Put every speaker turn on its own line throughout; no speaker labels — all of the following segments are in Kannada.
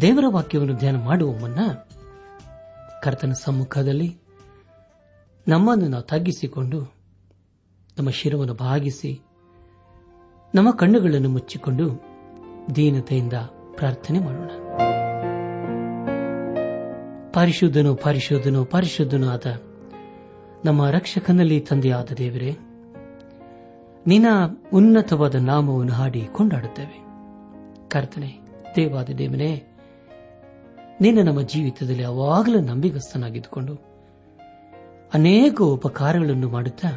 ದೇವರ ವಾಕ್ಯವನ್ನು ಧ್ಯಾನ ಮಾಡುವ ಮುನ್ನ ಕರ್ತನ ಸಮ್ಮುಖದಲ್ಲಿ ನಮ್ಮನ್ನು ನಾವು ತಗ್ಗಿಸಿಕೊಂಡು ನಮ್ಮ ಶಿರವನ್ನು ಭಾಗಿಸಿ ನಮ್ಮ ಕಣ್ಣುಗಳನ್ನು ಮುಚ್ಚಿಕೊಂಡು ದೀನತೆಯಿಂದ ಪ್ರಾರ್ಥನೆ ಮಾಡೋಣ. ಪರಿಶುದ್ಧನು ಪರಿಶುದ್ಧನು, ಪರಿಶುದ್ಧನೂ ಆದ ನಮ್ಮ ರಕ್ಷಕನಲ್ಲಿ ತಂದೆಯಾದ ದೇವರೇ, ನಿನ್ನ ಉನ್ನತವಾದ ನಾಮವನ್ನು ಹಾಡಿ ಕೊಂಡಾಡುತ್ತೇವೆ. ಕರ್ತನೆ, ದೇವಾದ ದೇವನೇ ನಿನ್ನ ನಮ್ಮ ಜೀವಿತದಲ್ಲಿ ಯಾವಾಗಲೂ ನಂಬಿಗಸ್ತನಾಗಿದ್ದುಕೊಂಡು ಅನೇಕ ಉಪಕಾರಗಳನ್ನು ಮಾಡುತ್ತಾ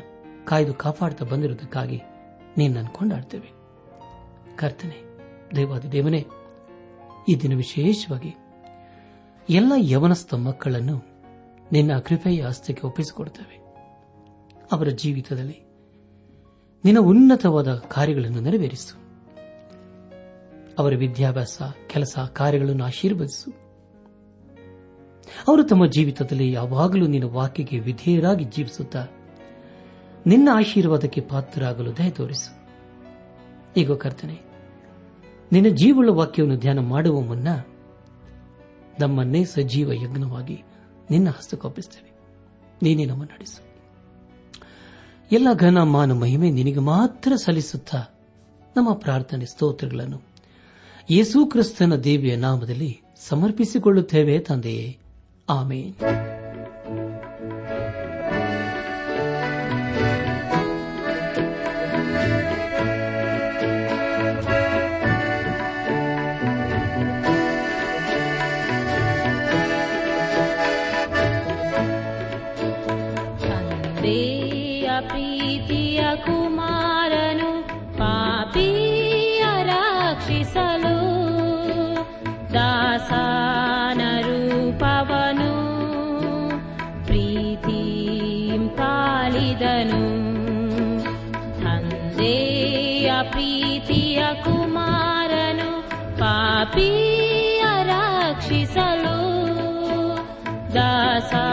ಕಾಯ್ದು ಕಾಪಾಡುತ್ತಾ ಬಂದಿರುವುದಕ್ಕಾಗಿ ನೀನನ್ನು ಕೊಂಡಾಡ್ತೇವೆ ಕರ್ತನೆ ದೇವಾದ ದೇವನೇ, ಈ ದಿನ ವಿಶೇಷವಾಗಿ ಎಲ್ಲ ಯವನಸ್ಥ ಮಕ್ಕಳನ್ನು ನಿನ್ನ ಕೃಪೆಯ ಹಸ್ತಕ್ಕೆ ಒಪ್ಪಿಸಿಕೊಡುತ್ತೇವೆ ಅವರ ಜೀವಿತದಲ್ಲಿ ನಿನ್ನ ಉನ್ನತವಾದ ಕಾರ್ಯಗಳನ್ನು ನೆರವೇರಿಸು. ಅವರ ವಿದ್ಯಾಭ್ಯಾಸ, ಕೆಲಸ, ಕಾರ್ಯಗಳನ್ನು ಆಶೀರ್ವದಿಸು. ಅವರು ತಮ್ಮ ಜೀವಿತದಲ್ಲಿ ಯಾವಾಗಲೂ ನಿನ್ನ ವಾಕ್ಯಕ್ಕೆ ವಿಧೇಯರಾಗಿ ಜೀವಿಸುತ್ತಾ ನಿನ್ನ ಆಶೀರ್ವಾದಕ್ಕೆ ಪಾತ್ರರಾಗಲು ದಯ ತೋರಿಸು. ಈಗ ಕರ್ತನೆ, ನಿನ್ನ ಜೀವಳ ವಾಕ್ಯವನ್ನು ಧ್ಯಾನ ಮಾಡುವ ಮುನ್ನ ನಮ್ಮನ್ನೇ ಸಜೀವ ಯಜ್ಞವಾಗಿ ನಿನ್ನ ಹಸ್ತಕೋಪಿಸುತ್ತೇವೆ ನೀನೇ ನಮ್ಮ ನಡೆಸು. ಎಲ್ಲ ಘನ ಮಾನ ಮಹಿಮೆ ನಿನಗೆ ಮಾತ್ರ ಸಲ್ಲಿಸುತ್ತಾ ನಮ್ಮ ಪ್ರಾರ್ಥನೆ ಸ್ತೋತ್ರಗಳನ್ನು ಯೇಸು ಕ್ರಿಸ್ತನ ದೇವಿಯ ನಾಮದಲ್ಲಿ ಸಮರ್ಪಿಸಿಕೊಳ್ಳುತ್ತೇವೆ ತಂದೆಯೇ. Amen. दासा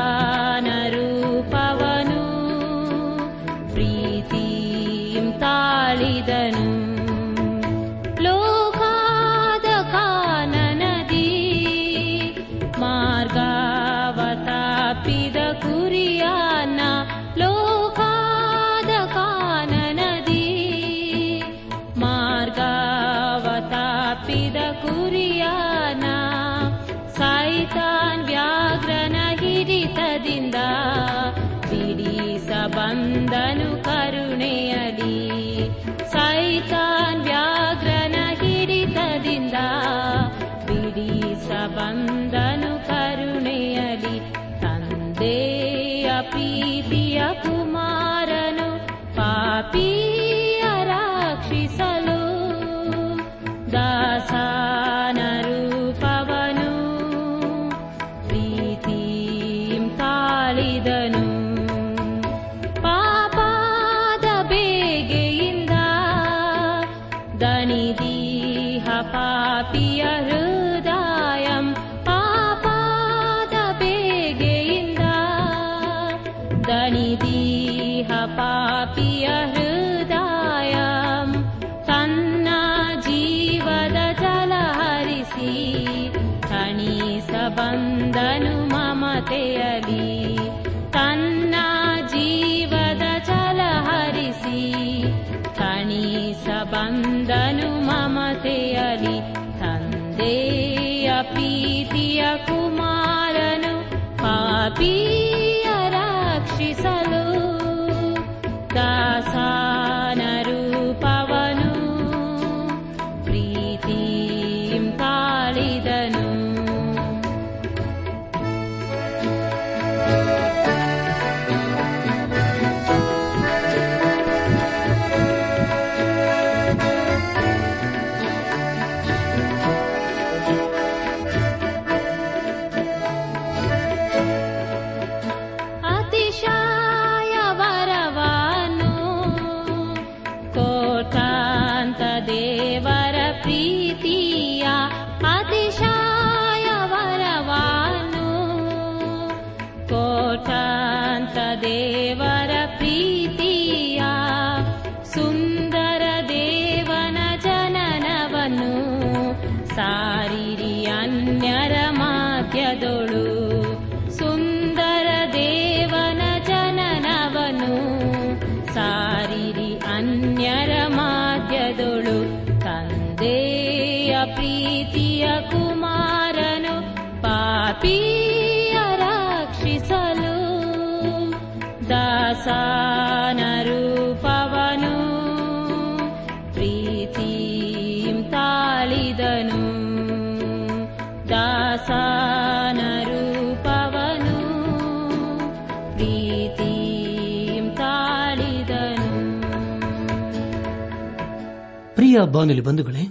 ಪ್ರಿಯ ಬಾನುಲಿ ಬಂಧುಗಳೇ,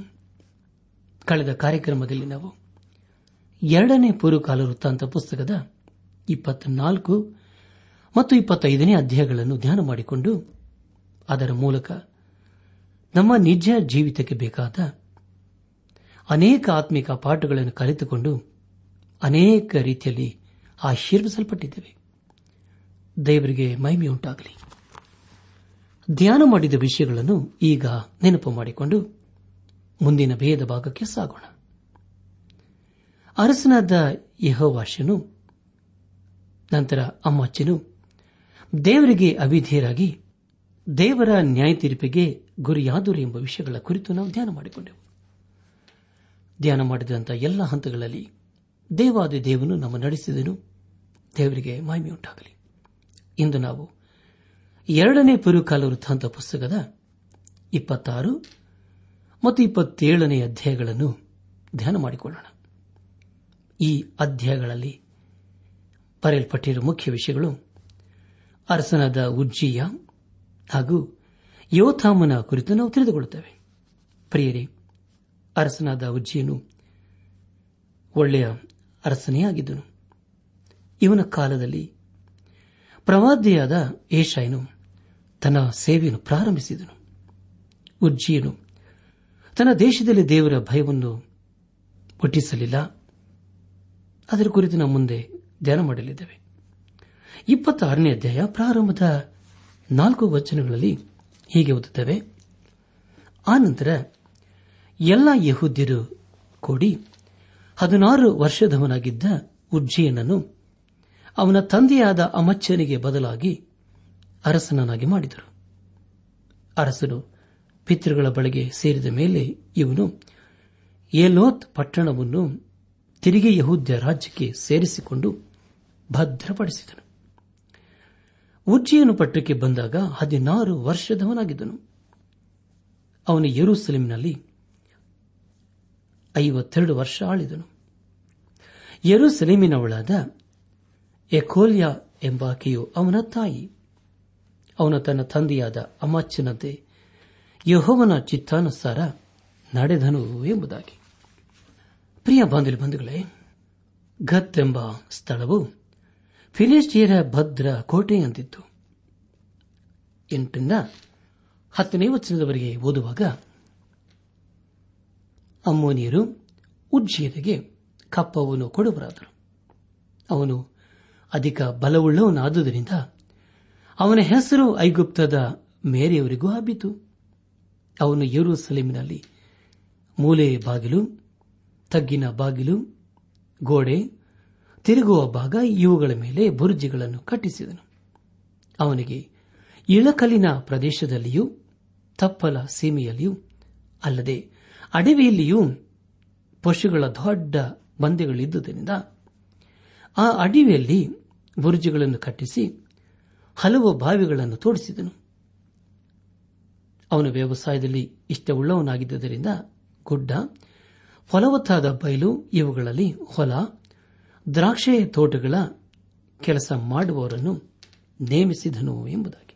ಕಳೆದ ಕಾರ್ಯಕ್ರಮದಲ್ಲಿ ನಾವು ಎರಡನೇ ಪೂರ್ವಕಾಲ ವೃತ್ತಾಂತ ಪುಸ್ತಕದ ಇಪ್ಪತ್ನಾಲ್ಕು ಮತ್ತು ಇಪ್ಪತ್ತೈದನೇ ಅಧ್ಯಾಯಗಳನ್ನು ಧ್ಯಾನ ಮಾಡಿಕೊಂಡು ಅದರ ಮೂಲಕ ನಮ್ಮ ನಿಜ ಜೀವಿತಕ್ಕೆ ಬೇಕಾದ ಅನೇಕ ಆತ್ಮಿಕ ಪಾಠಗಳನ್ನು ಕಲಿತುಕೊಂಡು ಅನೇಕ ರೀತಿಯಲ್ಲಿ ಆಶೀರ್ವಿಸಲ್ಪಟ್ಟಿದ್ದೇವೆ. ದೇವರಿಗೆ ಮಹಿಮೆಯುಂಟಾಗಲಿ. ಧ್ಯಾನ ಮಾಡಿದ ವಿಷಯಗಳನ್ನು ಈಗ ನೆನಪು ಮಾಡಿಕೊಂಡು ಮುಂದಿನ ಭೇದ ಭಾಗಕ್ಕೆ ಸಾಗೋಣ. ಅರಸನಾದ ಯಹೋವಾಶನು ನಂತರ ಅಮ್ಮಚ್ಚನು, ದೇವರಿಗೆ ಅವಿಧೇಯರಾಗಿ ದೇವರ ನ್ಯಾಯ ತೀರ್ಪಿಗೆ ಗುರಿಯಾದರು ಎಂಬ ವಿಷಯಗಳ ಕುರಿತು ನಾವು ಧ್ಯಾನ ಮಾಡಿಕೊಂಡೆವು. ಧ್ಯಾನ ಮಾಡಿದಂಥ ಎಲ್ಲ ಹಂತಗಳಲ್ಲಿ ದೇವಾದಿ ದೇವನು ನಮ್ಮ ನಡೆಸಿದನು, ದೇವರಿಗೆ ಮಹಿಮೆಯುಂಟಾಗಲಿ. ಇಂದು ನಾವು ಎರಡನೇ ಪುರುಕಾಲ ವೃತ್ತಾಂತ ಪುಸ್ತಕದ ಇಪ್ಪತ್ತಾರು ಮತ್ತು ಇಪ್ಪತ್ತೇಳನೇ ಅಧ್ಯಾಯಗಳನ್ನು ಧ್ಯಾನ ಮಾಡಿಕೊಳ್ಳೋಣ. ಈ ಅಧ್ಯಾಯಗಳಲ್ಲಿ ಬರೆಯಲ್ಪಟ್ಟಿರುವ ಮುಖ್ಯ ವಿಷಯಗಳು ಅರಸನಾದ ಉಜ್ಜಿಯ ಹಾಗೂ ಯೋಥಾಮನ ಕುರಿತು ನಾವು ತಿಳಿದುಕೊಳ್ಳುತ್ತೇವೆ. ಪ್ರಿಯರೇ, ಅರಸನಾದ ಉಜ್ಜಿಯನು ಒಳ್ಳೆಯ ಅರಸನೇ ಆಗಿದ್ದನು ಇವನ ಕಾಲದಲ್ಲಿ ಪ್ರವಾದಿಯಾದ ಏಷಾಯನು ತನ್ನ ಸೇವೆಯನ್ನು ಪ್ರಾರಂಭಿಸಿದನು, ಉಜ್ಜಿಯನು. ತನ್ನ ದೇಶದಲ್ಲಿ ದೇವರ ಭಯವನ್ನು ಹುಟ್ಟಿಸಲಿಲ್ಲ ಅದರ ಕುರಿತು ನಾವು ಮುಂದೆ ಧ್ಯಾನ ಮಾಡಲಿದ್ದೇವೆ. ಇಪ್ಪತ್ತಾರನೇ ಅಧ್ಯಾಯ, ಪ್ರಾರಂಭದ ನಾಲ್ಕು ವಚನಗಳಲ್ಲಿ ಹೀಗೆ ಓದುತ್ತವೆ. ಆನಂತರ ಎಲ್ಲ ಯಹೂದ್ಯರು ಕೂಡಿ ಹದಿನಾರು ವರ್ಷದವನಾಗಿದ್ದ ಉಜ್ಜಿಯನನ್ನು ಅವನ ತಂದೆಯಾದ ಅಮಚ್ಚನಿಗೆ ಬದಲಾಗಿ ಅರಸನನ್ನಾಗಿ ಮಾಡಿದರು. ಅರಸನು ಪಿತೃಗಳ ಬಳಿಗೆ ಸೇರಿದ ಮೇಲೆ ಇವನು ಏಲೋತ್ ಪಟ್ಟಣವನ್ನು ತಿರುಗಿ ಯಹೂದ್ಯ ರಾಜ್ಯಕ್ಕೆ ಸೇರಿಸಿಕೊಂಡು ಭದ್ರಪಡಿಸಿದನು. ಉಜ್ಜಿಯನು ಪಟ್ಟಕ್ಕೆ ಬಂದಾಗ ಹದಿನಾರು ವರ್ಷದವನಾಗಿದ್ದನು. ಅವನು ಯೆರೂಸಲೇಮಿನಲ್ಲಿ ಐವತ್ತೆರಡು ವರ್ಷ ಆಳಿದನು. ಯೆರೂಸಲೇಮಿನವಳಾದ ಎಕೋಲ್ಯ ಎಂಬಾಕೆಯು ಅವನ ತಾಯಿ. ಅವನು ತನ್ನ ತಂದೆಯಾದ ಅಮಾಚ್ಯನಂತೆ ಯಹೋವನ ಚಿತ್ತಾನುಸಾರ ನಡೆದನು ಎಂಬುದಾಗಿ. ಪ್ರಿಯ ಬಂಧುಗಳೇ, ಗತ್ ಎಂಬ ಸ್ಥಳವು ಫಿಲಿಸ್ಟಿಯರ ಭದ್ರ ಕೋಟೆಯಂತಿತ್ತು. ಎಂಟರಿಂದ ಹತ್ತನೇ ವಚನದವರೆಗೆ ಓದುವಾಗ ಅಮ್ಮೋನಿಯರು ಉಜ್ಜಿಯರಿಗೆ ಕಪ್ಪವನ್ನು ಕೊಡುವರಾದರು. ಅವನು ಅಧಿಕ ಬಲವುಳ್ಳವನಾದುದರಿಂದ ಅವನ ಹೆಸರು ಐಗುಪ್ತದ ಮೇರೆಯವರಿಗೂ ಹಬ್ಬಿತು. ಅವನು ಯೆರೂಸಲೇಮಿನಲ್ಲಿ ಮೂಲೆ ಬಾಗಿಲು, ತಗ್ಗಿನ ಬಾಗಿಲು, ಗೋಡೆ, ತಿರುಗುವ ಭಾಗ, ಇವುಗಳ ಮೇಲೆ ಬುರ್ಜಿಗಳನ್ನು ಕಟ್ಟಿಸಿದನು. ಅವನಿಗೆ ಇಳಕಲಿನ ಪ್ರದೇಶದಲ್ಲಿಯೂ, ತಪ್ಪಲ ಸೀಮೆಯಲ್ಲಿಯೂ ಅಲ್ಲದೆ ಅಡವಿಯಲ್ಲಿಯೂ ಪಶುಗಳ ದೊಡ್ಡ ಬಂದೆಗಳಿದ್ದುದರಿಂದ ಆ ಅಡವಿಯಲ್ಲಿ ಬುರ್ಜಿಗಳನ್ನು ಕಟ್ಟಿಸಿ ಹಲವು ಬಾವಿಗಳನ್ನು ತೋಡಿಸಿದನು. ಅವನು ವ್ಯವಸಾಯದಲ್ಲಿ ಇಷ್ಟವುಳ್ಳವನಾಗಿದ್ದರಿಂದ ಗುಡ್ಡ, ಫಲವತ್ತಾದ ಬಯಲು, ಇವುಗಳಲ್ಲಿ ಹೊಲ, ದ್ರಾಕ್ಷೆ ತೋಟಗಳ ಕೆಲಸ ಮಾಡುವವರನ್ನು ನೇಮಿಸಿದನು ಎಂಬುದಾಗಿ.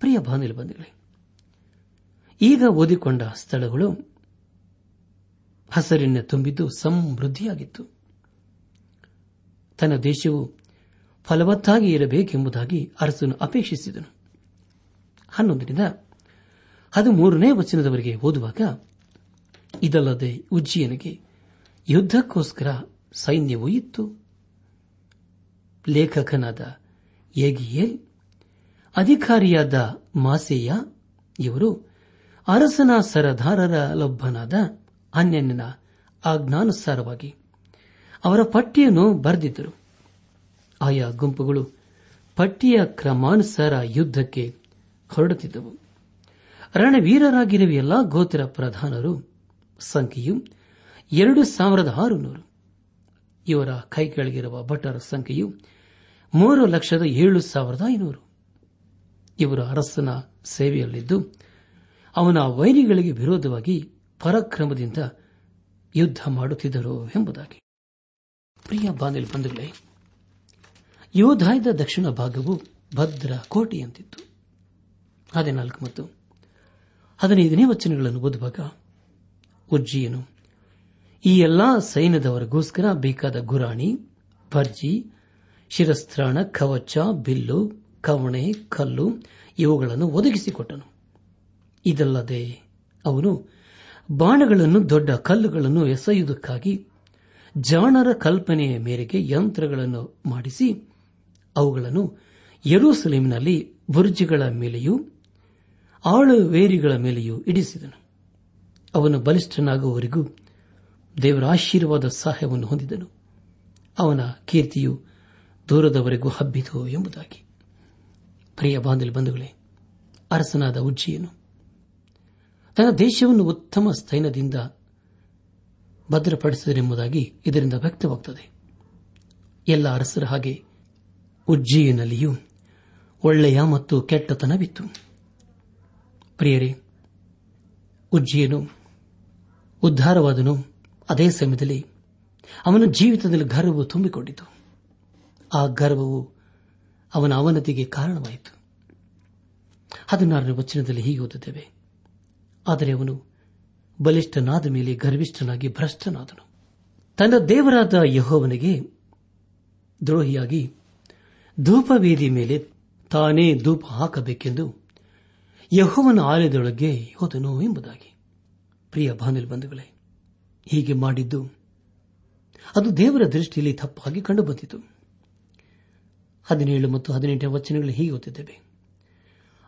ಪ್ರಿಯ ಬಾಂಧವೇ ಈಗ ಓದಿಕೊಂಡ ಸ್ಥಳಗಳು ಹಸರಿನ ತುಂಬಿದ್ದು ಸಮೃದ್ಧಿಯಾಗಿತ್ತು. ತನ್ನ ದೇಶವು ಫಲವತ್ತಾಗಿ ಇರಬೇಕೆಂಬುದಾಗಿ ಅರಸನು ಅಪೇಕ್ಷಿಸಿದನು. ಹನ್ನೊಂದರಿಂದ ಹದಿಮೂರನೇ ವಚನದವರೆಗೆ ಓದುವಾಗ, ಇದಲ್ಲದೆ ಉಜ್ಜಿಯನಿಗೆ ಯುದ್ದಕ್ಕೋಸ್ಕರ ಸೈನ್ಯವೂ ಇತ್ತು. ಲೇಖಕನಾದ ಯಗಿಯೇಲ್, ಅಧಿಕಾರಿಯಾದ ಮಾಸೇಯ ಇವರು ಅರಸನ ಸರದಾರರ ಲೊಬ್ಬನಾದ ಅನ್ಯನ ಆಜ್ಞಾನುಸಾರವಾಗಿ ಅವರ ಪಟ್ಟಿಯನ್ನು ಬರೆದಿದ್ದರು. ಆಯಾ ಗುಂಪುಗಳು ಪಟ್ಟಿಯ ಕ್ರಮಾನುಸಾರ ಯುದ್ದಕ್ಕೆ ಹೊರಡುತ್ತಿದ್ದವು. ರಣವೀರರಾಗಿರುವ ಎಲ್ಲಾ ಗೋತ್ರ ಪ್ರಧಾನರು, ಸಂಖ್ಯೆಯು ಎರಡು ಸಾವಿರದ ಆರುನೂರು. ಇವರ ಕೈಗಳಿಗಿರುವ ಭಟ್ಟರ ಸಂಖ್ಯೆಯು ಮೂರು ಲಕ್ಷದ ಏಳು ಸಾವಿರದ ಐನೂರು. ಇವರು ಅರಸನ ಸೇವೆಯಲ್ಲಿದ್ದು, ಅವನ ವೈರಿಗಳಿಗೆ ವಿರೋಧವಾಗಿ ಪರಾಕ್ರಮದಿಂದ ಯುದ್ಧ ಮಾಡುತ್ತಿದ್ದರು ಎಂಬುದಾಗಿ. ಪ್ರಿಯ ಬಂಧುಗಳೇ ಯೋಧಾಯದ ದಕ್ಷಿಣ ಭಾಗವು ಭದ್ರ ಕೋಟೆಯಂತಿತ್ತು. ಹದಿನಾಲ್ಕು ಮತ್ತು ಹದಿನೈದನೇ ವಚನಗಳನ್ನು ಓದುವಾಗ, ಉಜ್ಜಿಯನು, ಈ ಎಲ್ಲಾ ಸೈನ್ಯದವರಿಗೋಸ್ಕರ ಬೇಕಾದ ಗುರಾಣಿ, ಭರ್ಜಿ, ಶಿರಸ್ತ್ರಾಣ, ಕವಚ, ಬಿಲ್ಲು, ಕವಣೆ, ಕಲ್ಲು ಇವುಗಳನ್ನು ಒದಗಿಸಿಕೊಟ್ಟನು. ಇದಲ್ಲದೆ ಅವನು ಬಾಣಗಳನ್ನು, ದೊಡ್ಡ ಕಲ್ಲುಗಳನ್ನು ಎಸೆಯುವುದಕ್ಕಾಗಿ ಜಾಣರ ಕಲ್ಪನೆಯ ಮೇರೆಗೆ ಯಂತ್ರಗಳನ್ನು ಮಾಡಿಸಿ ಅವುಗಳನ್ನು ಯರೂಸಲೇಮಿನಲ್ಲಿ ಬುರ್ಜಿಗಳ ಮೇಲೆಯೂ ಆಳುವೇರಿಗಳ ಮೇಲೆಯೂ ಇಡಿಸಿದನು. ಅವನು ಬಲಿಷ್ಠನಾಗುವವರೆಗೂ ದೇವರ ಆಶೀರ್ವಾದ ಸಹಾಯವನ್ನು ಹೊಂದಿದನು. ಅವನ ಕೀರ್ತಿಯು ದೂರದವರೆಗೂ ಹಬ್ಬಿತು ಎಂಬುದಾಗಿ. ಪ್ರಿಯ ಬಾಂಧಲಿ ಬಂಧುಗಳೇ, ಅರಸನಾದ ಉಜ್ಜಿಯನು ತನ್ನ ದೇಶವನ್ನು ಉತ್ತಮ ಸ್ಥೈನದಿಂದ ಭದ್ರಪಡಿಸಿದರೆಂಬುದಾಗಿ ಇದರಿಂದ ವ್ಯಕ್ತವಾಗುತ್ತದೆ ಎಲ್ಲ ಅರಸರ ಹಾಗೆ ಉಜ್ಜಿಯನಲ್ಲಿಯೂ ಒಳ್ಳೆಯ ಮತ್ತು ಕೆಟ್ಟತನವಿತ್ತು. ಪ್ರಿಯರೇ, ಉಜ್ಜಿಯನು, ಉದ್ಧಾರವಾದನು ಅದೇ ಸಮಯದಲ್ಲಿ ಅವನ ಜೀವಿತದಲ್ಲಿ ಗರ್ವವು ತುಂಬಿಕೊಂಡಿತು. ಆ ಗರ್ವವು ಅವನ ಅವನತಿಗೆ ಕಾರಣವಾಯಿತು. ಹದಿನಾರನೇ ವಚನದಲ್ಲಿ ಹೀಗೆ ಓದುತ್ತೇವೆ, ಆದರೆ ಅವನು ಬಲಿಷ್ಠನಾದ ಮೇಲೆ ಗರ್ವಿಷ್ಠನಾಗಿ ಭ್ರಷ್ಟನಾದನು. ತನ್ನ ದೇವರಾದ ಯಹೋವನಿಗೆ ದ್ರೋಹಿಯಾಗಿ ಧೂಪವೇದಿ ಮೇಲೆ ತಾನೇ ಧೂಪ ಹಾಕಬೇಕೆಂದು ಯಹೋವನ ಆಲಯದೊಳಗೆ ಹೋದನು ಎಂಬುದಾಗಿ. ಪ್ರಿಯ ಬಾನಿಲ್ ಬಂಧುಗಳೇ, ಹೀಗೆ ಮಾಡಿದ್ದು ಅದು ದೇವರ ದೃಷ್ಟಿಯಲ್ಲಿ ತಪ್ಪಾಗಿ ಕಂಡುಬಂದಿತು. ಹದಿನೇಳು ಮತ್ತು ಹದಿನೆಂಟನೇ ವಚನಗಳು ಹೀಗೆ ಓದಿದ್ದೇವೆ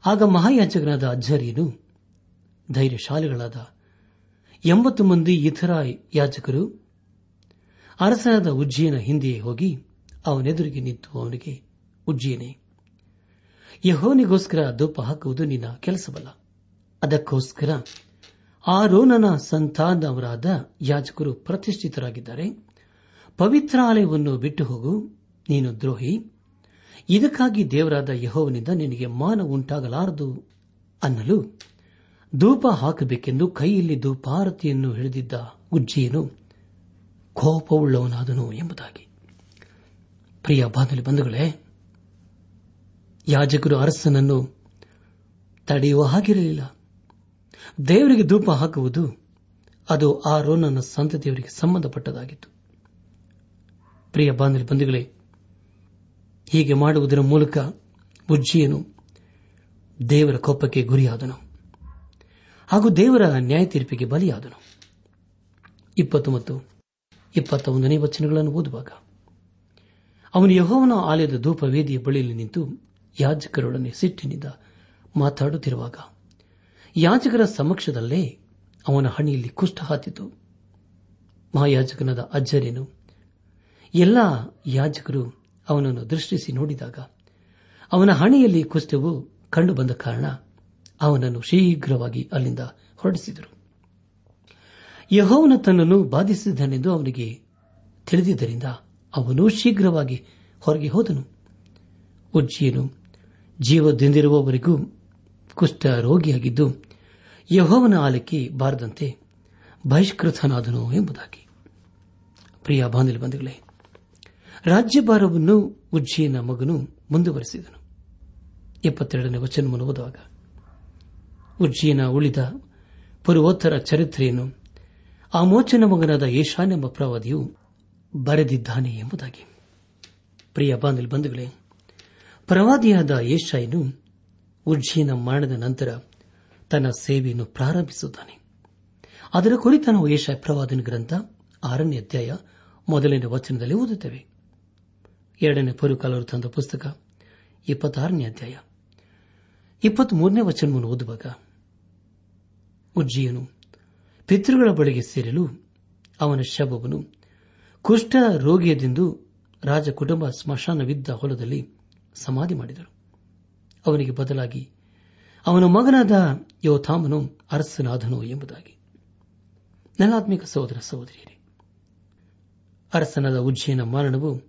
ಆಗ ಮಹಾಯಾಜಕನಾದ ಅಜ್ಜರಿಯನು ಧೈರ್ಯಶಾಲಿಗಳಾದ ಎಂಬತ್ತು ಮಂದಿ ಇತರ ಯಾಜಕರು ಅರಸನಾದ ಉಜ್ಜಿಯನ ಹಿಂದೆಯೇ ಹೋಗಿ ಅವನೆದುರಿಗೆ ನಿಂತು ಅವನಿಗೆ ಉಜ್ಜಿಯನೇ ಯಹೋನಿಗೋಸ್ಕರ ಧೂಪ ಹಾಕುವುದು ನಿನ್ನ ಕೆಲಸವಲ್ಲ. ಅದಕ್ಕೋಸ್ಕರ ಆರೋನನ ಸಂತಾನವರಾದ ಯಾಜಕರು ಪ್ರತಿಷ್ಠಿತರಾಗಿದ್ದಾರೆ. ಪವಿತ್ರಾಲಯವನ್ನು ಬಿಟ್ಟು ಹೋಗು ನೀನು ದ್ರೋಹಿ. ಇದಕ್ಕಾಗಿ ದೇವರಾದ ಯಹೋವನಿಂದ ನಿನಗೆ ಮಾನ ಉಂಟಾಗಲಾರದು ಅನ್ನಲು ಧೂಪ ಹಾಕಬೇಕೆಂದು ಕೈಯಲ್ಲಿ ಧೂಪಾರತಿಯನ್ನು ಹಿಡಿದಿದ್ದ ಉಜ್ಜಿಯನು ಕೋಪವುಳ್ಳವನಾದನು ಎಂಬುದಾಗಿ. ಪ್ರಿಯ ಬಾಂಧಲಿ ಬಂಧುಗಳೇ ಯಾಜಕರು ಅರಸನನ್ನು ತಡೆಯುವ ಹಾಗಿರಲಿಲ್ಲ. ದೇವರಿಗೆ ಧೂಪ ಹಾಕುವುದು ಅದು ಆ ರೋನನ ಸಂತತಿಯವರಿಗೆ ಸಂಬಂಧಪಟ್ಟದಾಗಿತ್ತು. ಪ್ರಿಯ ಬಾಂಧವ ಬಂಧುಗಳೇ, ಹೀಗೆ ಮಾಡುವುದರ ಮೂಲಕ ಉಜ್ಜಿಯನು ದೇವರ ಕೋಪಕ್ಕೆ ಗುರಿಯಾದನು ಹಾಗೂ ದೇವರ ನ್ಯಾಯ ತೀರ್ಪಿಗೆ ಬಲಿಯಾದನು. ಇಪ್ಪತ್ತು ಮತ್ತು ಇಪ್ಪತ್ತ ಒಂದನೇ ವಚನಗಳನ್ನು ಓದುವಾಗ ಅವನು ಯಹೋವನ ಆಲಯದ ಧೂಪ ವೇದಿಯ ಬಳಿಯಲ್ಲಿ ನಿಂತು ಯಾಜಕರೊಡನೆ ಸಿಟ್ಟಿನಿಂದ ಮಾತಾಡುತ್ತಿರುವಾಗ ಯಾಜಕರ ಸಮಕ್ಷದಲ್ಲೇ ಅವನ ಹಣಿಯಲ್ಲಿ ಕುಷ್ಠ ಹಾತಿತು ಮಹಾಯಾಜಕನಾದ ಅಜ್ಜರೇನು ಎಲ್ಲ ಯಾಜಕರು ಅವನನ್ನು ದೃಷ್ಟಿಸಿ ನೋಡಿದಾಗ ಅವನ ಹಣೆಯಲ್ಲಿ ಕುಷ್ಠವು ಕಂಡುಬಂದ ಕಾರಣ ಅವನನ್ನು ಶೀಘ್ರವಾಗಿ ಅಲ್ಲಿಂದ ಹೊರಡಿಸಿದರು. ಯಹೋವನ ತನ್ನನ್ನು ಬಾಧಿಸಿದ್ದನೆಂದು ಅವನಿಗೆ ತಿಳಿದಿದ್ದರಿಂದ ಅವನು ಶೀಘ್ರವಾಗಿ ಹೊರಗೆ ಹೋದನು. ಉಜ್ಜಿಯನು ಜೀವದಿಂದಿರುವವರೆಗೂ ಕುಷ್ಠ ರೋಗಿಯಾಗಿದ್ದು ಯಹೋವನ ಆಲಕ್ಕೆ ಬಾರದಂತೆ ಬಹಿಷ್ಕೃತನಾದನು ಎಂಬುದಾಗಿ. ಪ್ರಿಯ ಬಾಂಧವೇ ರಾಜ್ಯಭಾರವನ್ನು ಉಜ್ಜಿಯನ ಮಗನು ಮುಂದುವರೆಸಿದನು. ಎಪ್ಪತ್ತೆರಡನೇ ವಚನವನ್ನು ಓದುವಾಗ, ಉಜ್ಜಿಯನ ಉಳಿದ ಪೂರ್ವೋತ್ತರ ಚರಿತ್ರೆಯನ್ನು ಆ ಮೋಚನ ಮಗನಾದ ಏಷಾನೆಂಬ ಪ್ರವಾದಿಯು ಬರೆದಿದ್ದಾನೆ ಎಂಬುದಾಗಿ. ಪ್ರಿಯ ಬಾಂಧವೇ ಪ್ರವಾದಿಯಾದ ಏಷಾಯನು ಉಜ್ಜೀನ ಮರಣದ ನಂತರ ತನ್ನ ಸೇವೆಯನ್ನು ಪ್ರಾರಂಭಿಸುತ್ತಾನೆ. ಅದರ ಕುರಿತ ನಾವು ಏಷಾಯ ಪ್ರವಾದನ ಗ್ರಂಥ ಆರನೇ ಅಧ್ಯಾಯ ಮೊದಲನೇ ವಚನದಲ್ಲಿ ಓದುತ್ತೇವೆ. ಎರಡನೇ ಪುರುಕಾಲರು ತಂದ ಪುಸ್ತಕ ಇಪ್ಪತ್ತಾರನೇ ಅಧ್ಯಾಯ. ಇಪ್ಪತ್ಮೂರನೇ ವಚನವನ್ನು ಓದುವಾಗ ಉಜ್ಜಿಯನು ಪಿತೃಗಳ ಬಳಿಗೆ ಸೇರಲು ಅವನ ಶವವನ್ನು ಕುಷ್ಠ ರೋಗಿಯದೆಂದು ರಾಜ ಕುಟುಂಬ ಸ್ಮಶಾನವಿದ್ದ ಹೊಲದಲ್ಲಿ ಸಮಾಧಿ ಮಾಡಿದರು. ಅವನಿಗೆ ಬದಲಾಗಿ ಅವನ ಮಗನಾದ ಯೋಥಾಮನು ಅರಸನಾದನು ಎಂಬುದಾಗಿ. ನನಾತ್ಮಿಕ ಸಹೋದರ ಸಹೋದರಿಯರೇ, ಅರಸನಾದ ಉಜ್ಜಯನ ಮರಣವು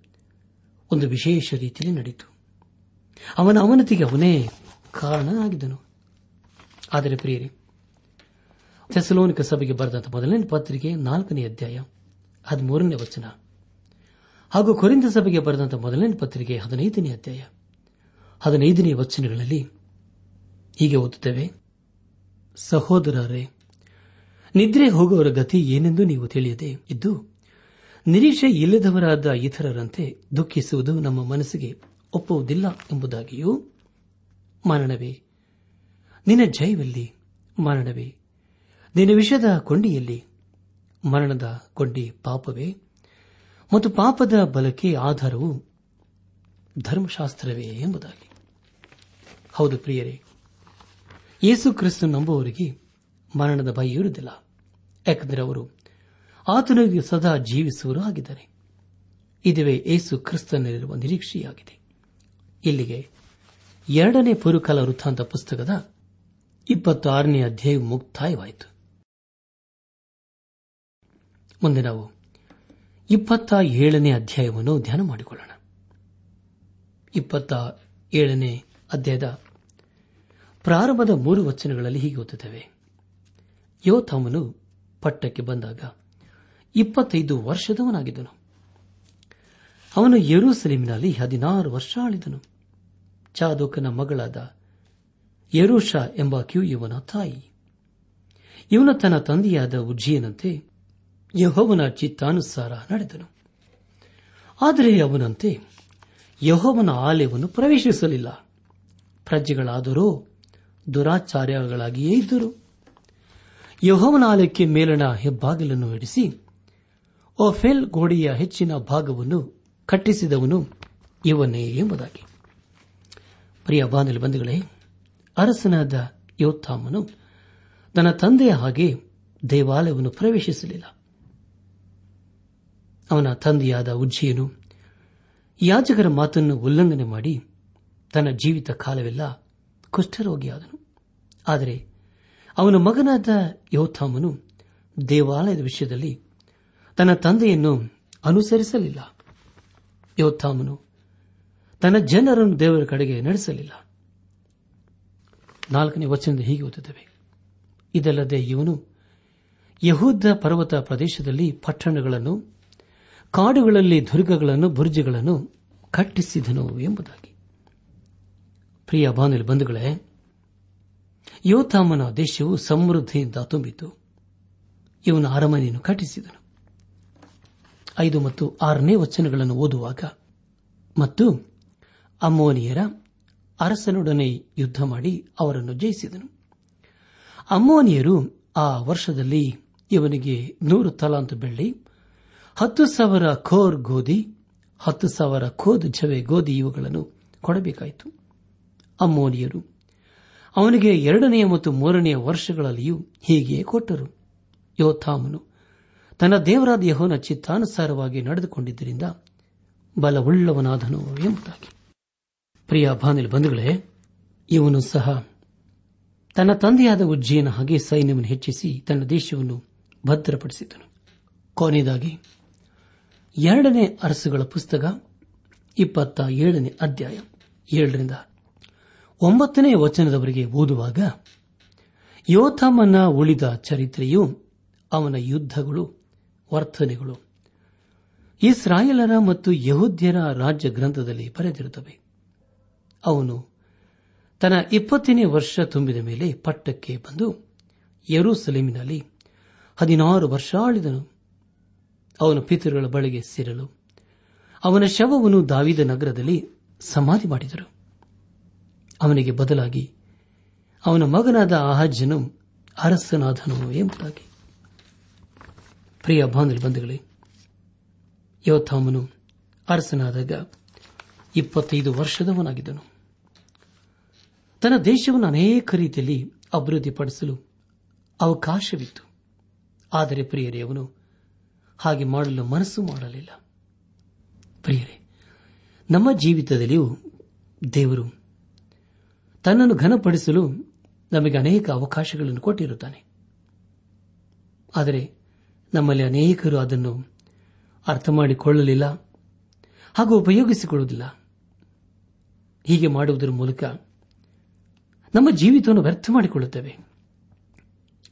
ಒಂದು ವಿಶೇಷ ರೀತಿಯಲ್ಲಿ ನಡೆಯಿತು. ಅವನ ಅವನತಿಗೆ ಅವನೇ ಕಾರಣನಾಗಿದ್ದನು. ಆದರೆ ಪ್ರಿಯರೇ, ಥೆಸಲೋನಿಕ ಸಭೆಗೆ ಬರೆದಂತ ಮೊದಲನೇ ಪತ್ರಿಕೆ ನಾಲ್ಕನೇ ಅಧ್ಯಾಯ ಹದಿಮೂರನೇ ವಚನ ಹಾಗೂ ಕೊರಿಂದ ಸಭೆಗೆ ಬರೆದಂತ ಮೊದಲನೇ ಪತ್ರಿಕೆ ಹದಿನೈದನೇ ಅಧ್ಯಾಯ. ಹದಿನೈದನೇ ವಚನಗಳಲ್ಲಿ ಹೀಗೆ ಓದುತ್ತೇವೆ. ಸಹೋದರರೇ, ನಿದ್ರೆ ಹೋಗುವವರ ಗತಿ ಏನೆಂದು ನೀವು ತಿಳಿಯದೆ ಇದ್ದು, ನಿರೀಕ್ಷೆ ಇಲ್ಲದವರಾದ ಇತರರಂತೆ ದುಃಖಿಸುವುದು ನಮ್ಮ ಮನಸ್ಸಿಗೆ ಒಪ್ಪುವುದಿಲ್ಲ ಎಂಬುದಾಗಿಯೂ ಮರಣವೇ ನಿನ್ನ ಜೈವಲ್ಲಿ ಮರಣವೇ ನಿನ್ನ ವಿಷದ ಕೊಂಡಿಯಲ್ಲಿ ಮರಣದ ಕೊಂಡಿ ಪಾಪವೇ. ಮತ್ತು ಪಾಪದ ಬಲಕ್ಕೆ ಆಧಾರವು ಧರ್ಮಶಾಸ್ತ್ರವೇ ಎಂಬುದಾಗಿ. ಹೌದು ಪ್ರಿಯರೇ, ಯೇಸು ಕ್ರಿಸ್ತು ನಂಬುವವರಿಗೆ ಮರಣದ ಭಯ ಇರುವುದಿಲ್ಲ, ಯಾಕೆಂದರೆ ಅವರು ಆತನಿಗೆ ಸದಾ ಜೀವಿಸುವರು ಆಗಿದ್ದಾರೆ. ಇದುವೇ ಏಸು ಕ್ರಿಸ್ತನಲ್ಲಿರುವ ನಿರೀಕ್ಷೆಯಾಗಿದೆ. ಇಲ್ಲಿಗೆ ಎರಡನೇ ಪುರುಕಾಲ ವೃತ್ತಾಂತ ಪುಸ್ತಕದ ಇಪ್ಪತ್ತಾರನೇ ಅಧ್ಯಾಯ ಮುಕ್ತಾಯವಾಯಿತು. ಮುಂದೆ ನಾವು ಇಪ್ಪತ್ತ ಏಳನೇ ಅಧ್ಯಾಯವನ್ನು ಧ್ಯಾನ ಮಾಡಿಕೊಳ್ಳೋಣ. ಇಪ್ಪತ್ತ ಏಳನೇ ಅಧ್ಯಾಯದ ಪ್ರಾರಂಭದ ಮೂರು ವಚನಗಳಲ್ಲಿ ಹೀಗೆ ಓದುತ್ತವೆ. ಯೋಥಾಮನು ಪಟ್ಟಕ್ಕೆ ಬಂದಾಗ ಇಪ್ಪತ್ತೈದು ವರ್ಷದವನಾಗಿದ್ದನು. ಅವನು ಯೆರೂಸಲೇಮಿನಲ್ಲಿ ಹದಿನಾರು ವರ್ಷ ಆಳಿದನು. ಚಾದೋಕನ ಮಗಳಾದ ಯರೂಷ ಎಂಬ ಕ್ಯೂ ಇವನ ತಾಯಿ. ಇವನು ತನ್ನ ತಂದೆಯಾದ ಉಜ್ಜಿಯನಂತೆ ಯಹೋವನ ಚಿತ್ತಾನುಸಾರ ನಡೆದನು. ಆದರೆ ಅವನಂತೆ ಯಹೋವನ ಆಲಯವನ್ನು ಪ್ರವೇಶಿಸಲಿಲ್ಲ. ಪ್ರಜೆಗಳಾದರೂ ದುರಾಚಾರ್ಯಗಳಾಗಿಯೇ ಇದ್ದರು. ಯಹೋವನ ಆಲಯಕ್ಕೆ ಮೇಲಣ ಹೆಬ್ಬಾಗಿಲನ್ನು ಇಡಿಸಿ ಓಫೆಲ್ ಗೋಡೆಯ ಹೆಚ್ಚಿನ ಭಾಗವನ್ನು ಕಟ್ಟಿಸಿದವನು ಇವನೇ ಎಂಬುದಾಗಿ. ಪ್ರಿಯ ಬಾಂಧಲಿ ಬಂಧುಗಳೇ, ಅರಸನಾದ ಯೋತ್ತಾಮನು ತನ್ನ ತಂದೆಯ ಹಾಗೆ ದೇವಾಲಯವನ್ನು ಪ್ರವೇಶಿಸಲಿಲ್ಲ. ಅವನ ತಂದೆಯಾದ ಉಜ್ಜಿಯನು ಯಾಜಕರ ಮಾತನ್ನು ಉಲ್ಲಂಘನೆ ಮಾಡಿ ತನ್ನ ಜೀವಿತ ಕಾಲವೆಲ್ಲ ಕುಷ್ಠರೋಗಿಯಾದನು. ಆದರೆ ಅವನ ಮಗನಾದ ಯೋಥಾಮನು ದೇವಾಲಯದ ವಿಷಯದಲ್ಲಿ ತನ್ನ ತಂದೆಯನ್ನು ಅನುಸರಿಸಲಿಲ್ಲ. ಯೋಥಾಮನು ತನ್ನ ಜನರನ್ನು ದೇವರ ಕಡೆಗೆ ನಡೆಸಲಿಲ್ಲ. ನಾಲ್ಕನೇ ವಚನದ ಹೀಗೆ ಓದುತ್ತವೆ. ಇದಲ್ಲದೆ ಇವನು ಯಹೂದ ಪರ್ವತ ಪ್ರದೇಶದಲ್ಲಿ ಪಟ್ಟಣಗಳನ್ನು ಕಾಡುಗಳಲ್ಲಿ ದುರ್ಗಗಳನ್ನು, ಬುರ್ಜಗಳನ್ನು ಕಟ್ಟಿಸಿದನು ಎಂಬುದಾಗಿ. ಪ್ರಿಯ ಬಾನುಲಿ ಬಂಧುಗಳೇ, ಯೋತಾಮನ ದೇಶವು ಸಮೃದ್ಧಿಯಿಂದ ತುಂಬಿತು ಇವನು ಅರಮನೆಯನ್ನು ಕಟ್ಟಿಸಿದನು. ಐದು ಮತ್ತು ಆರನೇ ವಚನಗಳನ್ನು ಓದುವಾಗ, ಮತ್ತು ಅಮ್ಮೋನಿಯರ ಅರಸನೊಡನೆ ಯುದ್ಧ ಮಾಡಿ ಅವರನ್ನು ಜಯಿಸಿದನು. ಅಮ್ಮೋನಿಯರು ಆ ವರ್ಷದಲ್ಲಿ ಇವನಿಗೆ ನೂರು ತಲಾಂತು ಬೆಳ್ಳಿ ಹತ್ತು ಸಾವಿರ ಖೋರ್ ಗೋಧಿ, ಹತ್ತು ಸಾವಿರ ಖೋದ್ ಜವೆ ಗೋಧಿ ಇವುಗಳನ್ನು ಕೊಡಬೇಕಾಯಿತು. ಅಮ್ಮೋನಿಯರು ಅವನಿಗೆ ಎರಡನೆಯ ಮತ್ತು ಮೂರನೆಯ ವರ್ಷಗಳಲ್ಲಿಯೂ ಹೀಗೆ ಕೊಟ್ಟರು. ಯೋಥಾಮನು ತನ್ನ ದೇವರಾದ ಯಹೋನ ಚಿತ್ತಾನುಸಾರವಾಗಿ ನಡೆದುಕೊಂಡಿದ್ದರಿಂದ ಬಲವುಳ್ಳವನಾದನು ಎಂಬುದಾಗಿ. ಪ್ರಿಯ ಬಾನಿಲ್ ಬಂಧುಗಳೇ, ಇವನು ಸಹ ತನ್ನ ತಂದೆಯಾದ ಉಜ್ಜಯನ ಹಾಗೆ ಸೈನ್ಯವನ್ನು ಹೆಚ್ಚಿಸಿ ತನ್ನ ದೇಶವನ್ನು ಭದ್ರಪಡಿಸಿದನು. ಕೊನೆಯದಾಗಿ ಎರಡನೇ ಅರಸುಗಳ ಪುಸ್ತಕ, ಇಪ್ಪತ್ತ ಏಳನೇ ಅಧ್ಯಾಯ, ಏಳರಿಂದ ಒಂಬತ್ತನೇ ವಚನದವರೆಗೆ ಓದುವಾಗ, ಯೋಥಮನ ಉಳಿದ ಚರಿತ್ರೆಯು ಅವನ ಯುದ್ಧಗಳು, ವರ್ತನೆಗಳು, ಇಸ್ರಾಯೇಲರ ಮತ್ತು ಯಹೂದ್ಯರ ರಾಜ್ಯ ಗ್ರಂಥದಲ್ಲಿ ಬರೆದಿರುತ್ತವೆ. ಅವನು ತನ್ನ ಇಪ್ಪತ್ತನೇ ವರ್ಷ ತುಂಬಿದ ಮೇಲೆ ಪಟ್ಟಕ್ಕೆ ಬಂದು ಯರೂಸಲೇಮಿನಲ್ಲಿ ಹದಿನಾರು ವರ್ಷ ಆಳಿದನು. ಅವನ ಪಿತೃಗಳ ಬಳಿಗೆ ಸೇರಲು. ಅವನ ಶವವನ್ನು ದಾವಿದ ನಗರದಲ್ಲಿ ಸಮಾಧಿ ಮಾಡಿದರು. ಅವನಿಗೆ ಬದಲಾಗಿ ಅವನ ಮಗನಾದ ಆಹಜ್ಜನು ಅರಸನಾದನು ಎಂಬುದಾಗಿ. ಪ್ರಿಯ ಬಂಧುಗಳೇ, ಯೋಥಾಮನು ಅರಸನಾದಾಗ ಇಪ್ಪತ್ತೈದು ವರ್ಷದವನಾಗಿದ್ದನು. ತನ್ನ ದೇಶವನ್ನು ಅನೇಕ ರೀತಿಯಲ್ಲಿ ಅಭಿವೃದ್ಧಿಪಡಿಸಲು ಅವಕಾಶವಿತ್ತು. ಆದರೆ ಪ್ರಿಯರೇ, ಅವನು ಹಾಗೆ ಮಾಡಲು ಮನಸ್ಸು ಮಾಡಲಿಲ್ಲ. ಪ್ರಿಯರೇ, ನಮ್ಮ ಜೀವಿತದಲ್ಲಿಯೂ ದೇವರು ತನ್ನನ್ನು ಘನಪಡಿಸಲು ನಮಗೆ ಅನೇಕ ಅವಕಾಶಗಳನ್ನು ಕೊಟ್ಟಿರುತ್ತಾನೆ. ಆದರೆ ನಮ್ಮಲ್ಲಿ ಅನೇಕರು ಅದನ್ನು ಅರ್ಥ ಮಾಡಿಕೊಳ್ಳಲಿಲ್ಲ ಹಾಗೂ ಉಪಯೋಗಿಸಿಕೊಳ್ಳುವುದಿಲ್ಲ. ಹೀಗೆ ಮಾಡುವುದರ ಮೂಲಕ ನಮ್ಮ ಜೀವಿತವನ್ನು ವ್ಯರ್ಥ ಮಾಡಿಕೊಳ್ಳುತ್ತೇವೆ.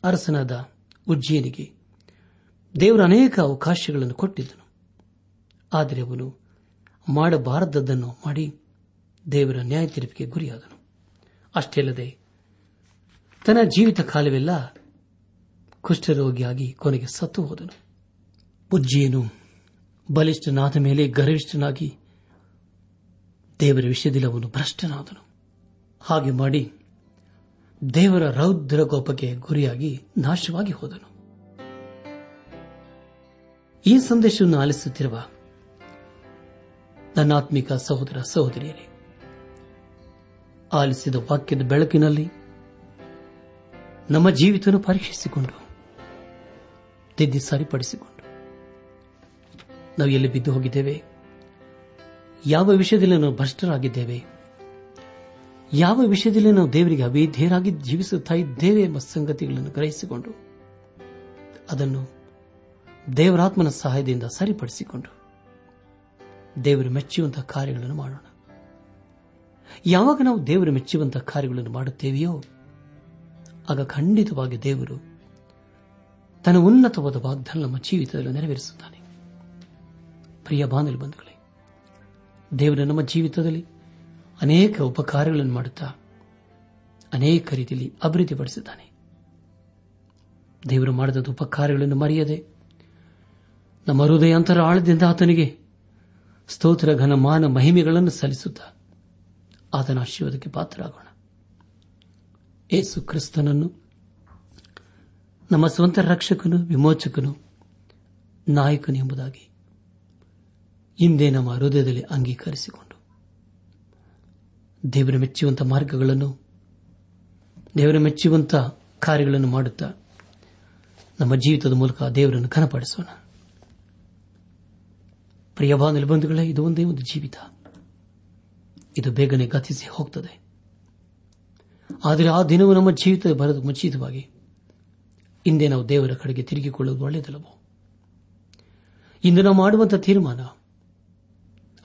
ಅರಸನಾದ ಉಜ್ಜಯಿನಿಗೆ ದೇವರು ಅನೇಕ ಅವಕಾಶಗಳನ್ನು ಕೊಟ್ಟಿದ್ದನು. ಆದರೆ ಅವನು ಮಾಡಬಾರದ್ದನ್ನು ಮಾಡಿ ದೇವರ ನ್ಯಾಯ ತೀರ್ಪಿಗೆ ಗುರಿಯಾದನು. ಅಷ್ಟೇ ಅಲ್ಲದೆ ತನ್ನ ಜೀವಿತ ಕಾಲವೆಲ್ಲ ಕುಷ್ಠರೋಗಿಯಾಗಿ ಕೊನೆಗೆ ಸತ್ತು ಹೋದನು. ಬುಜ್ಜಿಯನು ಬಲಿಷ್ಠನಾದ ಮೇಲೆ ಗರಿಷ್ಠನಾಗಿ ದೇವರ ವಿಷಯದಲ್ಲಿ ಅವನು ಭ್ರಷ್ಟನಾದನು. ಹಾಗೆ ಮಾಡಿ ದೇವರ ರೌದ್ರ ಕೋಪಕ್ಕೆ ಗುರಿಯಾಗಿ ನಾಶವಾಗಿ ಹೋದನು. ಈ ಸಂದೇಶವನ್ನು ಆಲಿಸುತ್ತಿರುವ ನನ್ನಾತ್ಮಿಕ ಸಹೋದರ ಸಹೋದರಿಯರೇ, ಆಲಿಸಿದ ವಾಕ್ಯದ ಬೆಳಕಿನಲ್ಲಿ ನಮ್ಮ ಜೀವಿತವನ್ನು ಪರೀಕ್ಷಿಸಿಕೊಂಡು, ತಿದ್ದಿ ಸರಿಪಡಿಸಿಕೊಂಡು ನಾವು ಎಲ್ಲಿ ಬಿದ್ದು ಹೋಗಿದ್ದೇವೆ, ಯಾವ ವಿಷಯದಲ್ಲಿ ನಾವು ಭ್ರಷ್ಟರಾಗಿದ್ದೇವೆ, ಯಾವ ವಿಷಯದಲ್ಲಿ ನಾವು ದೇವರಿಗೆ ಅವೇಧ್ಯರಾಗಿ ಜೀವಿಸುತ್ತಾ ಇದ್ದೇವೆ ಎಂಬ ಸಂಗತಿಗಳನ್ನು ಗ್ರಹಿಸಿಕೊಂಡು ಅದನ್ನು ದೇವರಾತ್ಮನ ಸಹಾಯದಿಂದ ಸರಿಪಡಿಸಿಕೊಂಡು ದೇವರು ಮೆಚ್ಚುವಂತಹ ಕಾರ್ಯಗಳನ್ನು ಮಾಡೋಣ. ಯಾವಾಗ ನಾವು ದೇವರು ಮೆಚ್ಚುವಂತಹ ಕಾರ್ಯಗಳನ್ನು ಮಾಡುತ್ತೇವೆಯೋ, ಆಗ ಖಂಡಿತವಾಗಿ ದೇವರು ತನ್ನ ಉನ್ನತವಾದ ವಾಗ್ದಾನ ನಮ್ಮ ಜೀವಿತದಲ್ಲಿ ನೆರವೇರಿಸುತ್ತಾನೆ. ಪ್ರಿಯ ಬಾಂಧವ ಬಂಧುಗಳೇ, ದೇವರು ನಮ್ಮ ಜೀವಿತದಲ್ಲಿ ಅನೇಕ ಉಪಕಾರಗಳನ್ನು ಮಾಡುತ್ತಾ ಅನೇಕ ರೀತಿಯಲ್ಲಿ ಅಭಿವೃದ್ಧಿಪಡಿಸುತ್ತಾನೆ ದೇವರು ಮಾಡಿದ ಉಪಕಾರಗಳನ್ನು ಮರೆಯದೆ ನಮ್ಮ ಹೃದಯಾಂತರ ಆಳದಿಂದ ಆತನಿಗೆ ಸ್ತೋತ್ರ ಘನಮಾನ ಮಹಿಮೆಗಳನ್ನು ಸಲ್ಲಿಸುತ್ತಾ ಆತನ ಆಶೀರ್ವಾದಕ್ಕೆ ಪಾತ್ರರಾಗೋಣ. ಏಸು ಕ್ರಿಸ್ತನನ್ನು, ನಮ್ಮ ಸ್ವಂತ ರಕ್ಷಕನು, ವಿಮೋಚಕನು, ನಾಯಕನು ಎಂಬುದಾಗಿ ಹಿಂದೆ ನಮ್ಮ ಹೃದಯದಲ್ಲಿ ಅಂಗೀಕರಿಸಿಕೊಂಡು ದೇವರ ಮೆಚ್ಚುವಂಥ ಮಾರ್ಗಗಳನ್ನು, ದೇವರ ಮೆಚ್ಚುವಂತಹ ಕಾರ್ಯಗಳನ್ನು ಮಾಡುತ್ತಾ ನಮ್ಮ ಜೀವಿತದ ಮೂಲಕ ದೇವರನ್ನು ಘನಪಡಿಸೋಣ. ಪ್ರಿಯವಾ ನಿಲ್ಬಂಧುಗಳೇ ಇದು ಒಂದೇ ಒಂದು ಜೀವಿತ. ಇದು ಬೇಗನೆ ಗತಿಸಿ ಹೋಗ್ತದೆ. ಆದರೆ ಆ ದಿನವೂ ನಮ್ಮ ಜೀವಿತ ಬರೆದು ಮುಂಚಿತವಾಗಿ ಹಿಂದೆ ನಾವು ದೇವರ ಕಡೆಗೆ ತಿರುಗಿಕೊಳ್ಳುವುದು ಒಳ್ಳೆಯದಲ್ಲವೋ? ಇಂದು ನಾವು ಮಾಡುವಂತಹ ತೀರ್ಮಾನ,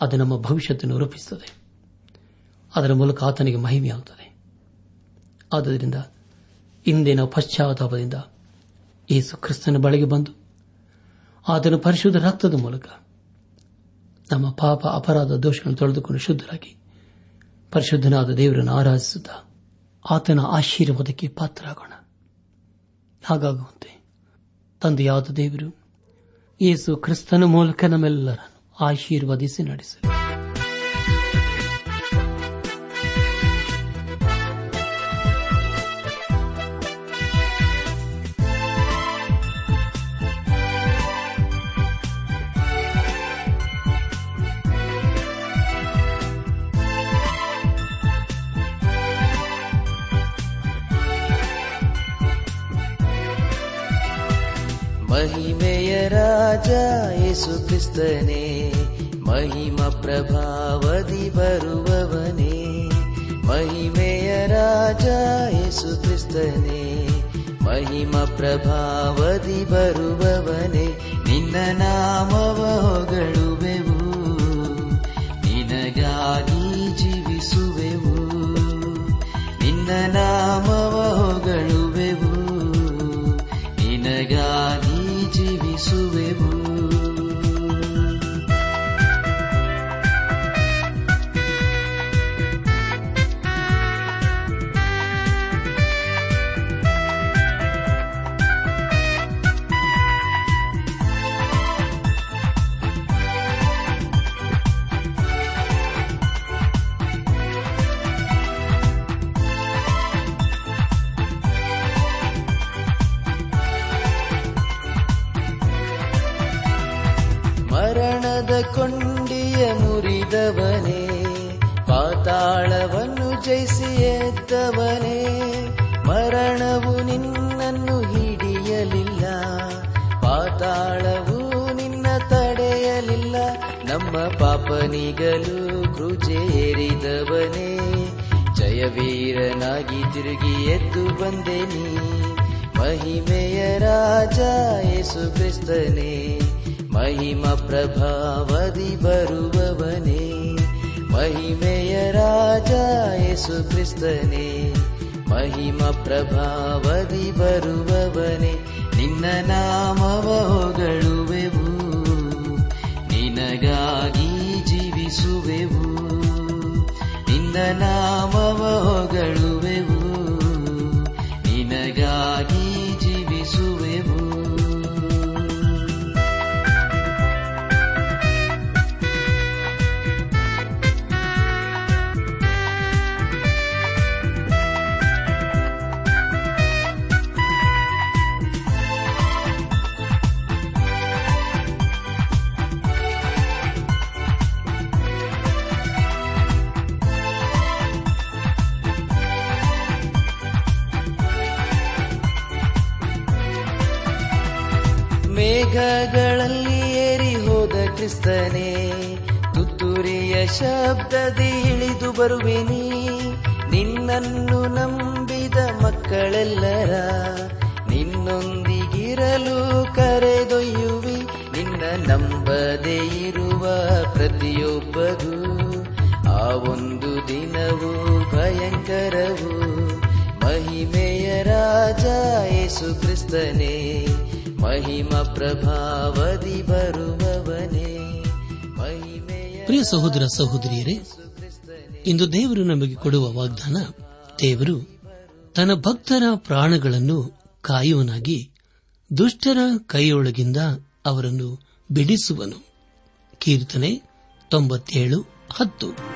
ಅದು ನಮ್ಮ ಭವಿಷ್ಯತನ್ನು ರೂಪಿಸುತ್ತದೆ. ಅದರ ಮೂಲಕ ಆತನಿಗೆ ಮಹಿಮೆಯಾಗುತ್ತದೆ. ಆದ್ದರಿಂದ ಹಿಂದೆ ನಾವು ಪಶ್ಚಾತ್ತಾಪದಿಂದ ಯೇಸು ಕ್ರಿಸ್ತನ ಬಳಿಗೆ ಬಂದು, ಆತನ ಪರಿಶುದ್ಧ ರಕ್ತದ ಮೂಲಕ ನಮ್ಮ ಪಾಪ ಅಪರಾಧ ದೋಷಗಳನ್ನು ತೊಳೆದುಕೊಂಡು ಶುದ್ಧರಾಗಿ ಪರಿಶುದ್ಧನಾದ ದೇವರನ್ನು ಆರಾಧಿಸುತ್ತಾ ಆತನ ಆಶೀರ್ವಾದಕ್ಕೆ ಪಾತ್ರರಾಗೋಣ. ಹಾಗಾಗುವಂತೆ ತಂದೆಯಾದ ದೇವರು, ಯೇಸು ಕ್ರಿಸ್ತನ ಮೂಲಕ ನಮ್ಮೆಲ್ಲರನ್ನು ಆಶೀರ್ವದಿಸಿ ನಡೆಸಲಿ.
ಯೇಸು ಕ್ರಿಸ್ತನೇ ಮಹಿಮ ಪ್ರಭಾವದಿ ಬರುವವನೇ. ಮಹಿಮೆಯ ರಾಜ ಯೇಸು ಕ್ರಿಸ್ತನೇ, ಮಹಿಮ ಪ್ರಭಾವದಿ ಬರುವವನೇ. ನಿನ್ನ ನಾಮವ ಹೊಗಳುವೆವು, ನಿನಗಾಗಿ ಜೀವಿಸುವೆವು. ನಿನ್ನ ನಮ್ಮ ಪಾಪನಿಗಲು ಕೃಜೇರಿದವನೇ ಜಯವೀರನಾಗಿ ತಿರುಗಿ ಎದ್ದು ಬಂದೆ ನೀ ಮಹಿಮೆಯ ರಾಜ ಯೇಸು ಕ್ರಿಸ್ತನೇ. ಮಹಿಮ ಪ್ರಭಾವದಿ ಬರುವವನೇ. ಮಹಿಮೆಯ ರಾಜ ಯೇಸು ಕ್ರಿಸ್ತನೇ. ಮಹಿಮ ಪ್ರಭಾವದಿ ಬರುವವನೇ. ನಿನ್ನ ನಾಮವ ಹೊಗಳುವೆವು. ನಿನಗಾಗಿ ಜೀವಿಸುವೆವು. ನಿನ್ನ ನಾಮವ ಹೊಗಳುವೆವು. ನಿನಗಾಗಿ ಜೀವಿಸುವೆವು. ಮೇಘಗಳಲ್ಲಿ ಏರಿ ಹೋದ ಕ್ರಿಸ್ತನೇ, ತುತ್ತೂರಿಯ ಶಬ್ದದಿ ಇಳಿದು ಬರುವೆನಿ? ನಿನ್ನನ್ನು ನಂಬಿದ ಮಕ್ಕಳೆಲ್ಲರ, ನಿನ್ನೊಂದಿಗಿರಲು ಕರೆದೊಯ್ಯುವಿ. ನಿನ್ನ ನಂಬದೇ ಇರುವ ಪ್ರತಿಯೊಬ್ಬಗೂ ಆ ಒಂದು ದಿನವು ಭಯಂಕರವು. ಮಹಿಮೆಯ ರಾಜ ಯೇಸು ಕ್ರಿಸ್ತನೇ ಮಹಿಮ ಪ್ರಭಾವದಿ ಬರುವವನೇ.
ಪ್ರಿಯ ಸಹೋದರ ಸಹೋದರಿಯರೇ, ಇಂದು ದೇವರು ನಮಗೆ ಕೊಡುವ ವಾಗ್ದಾನ, ದೇವರು ತನ್ನ ಭಕ್ತರ ಪ್ರಾಣಗಳನ್ನು ಕಾಯುವನಾಗಿ ದುಷ್ಟರ ಕೈಯೊಳಗಿಂದ ಅವರನ್ನು ಬಿಡಿಸುವನು. ಕೀರ್ತನೆ ತೊಂಬತ್ತೇಳು ಹತ್ತು.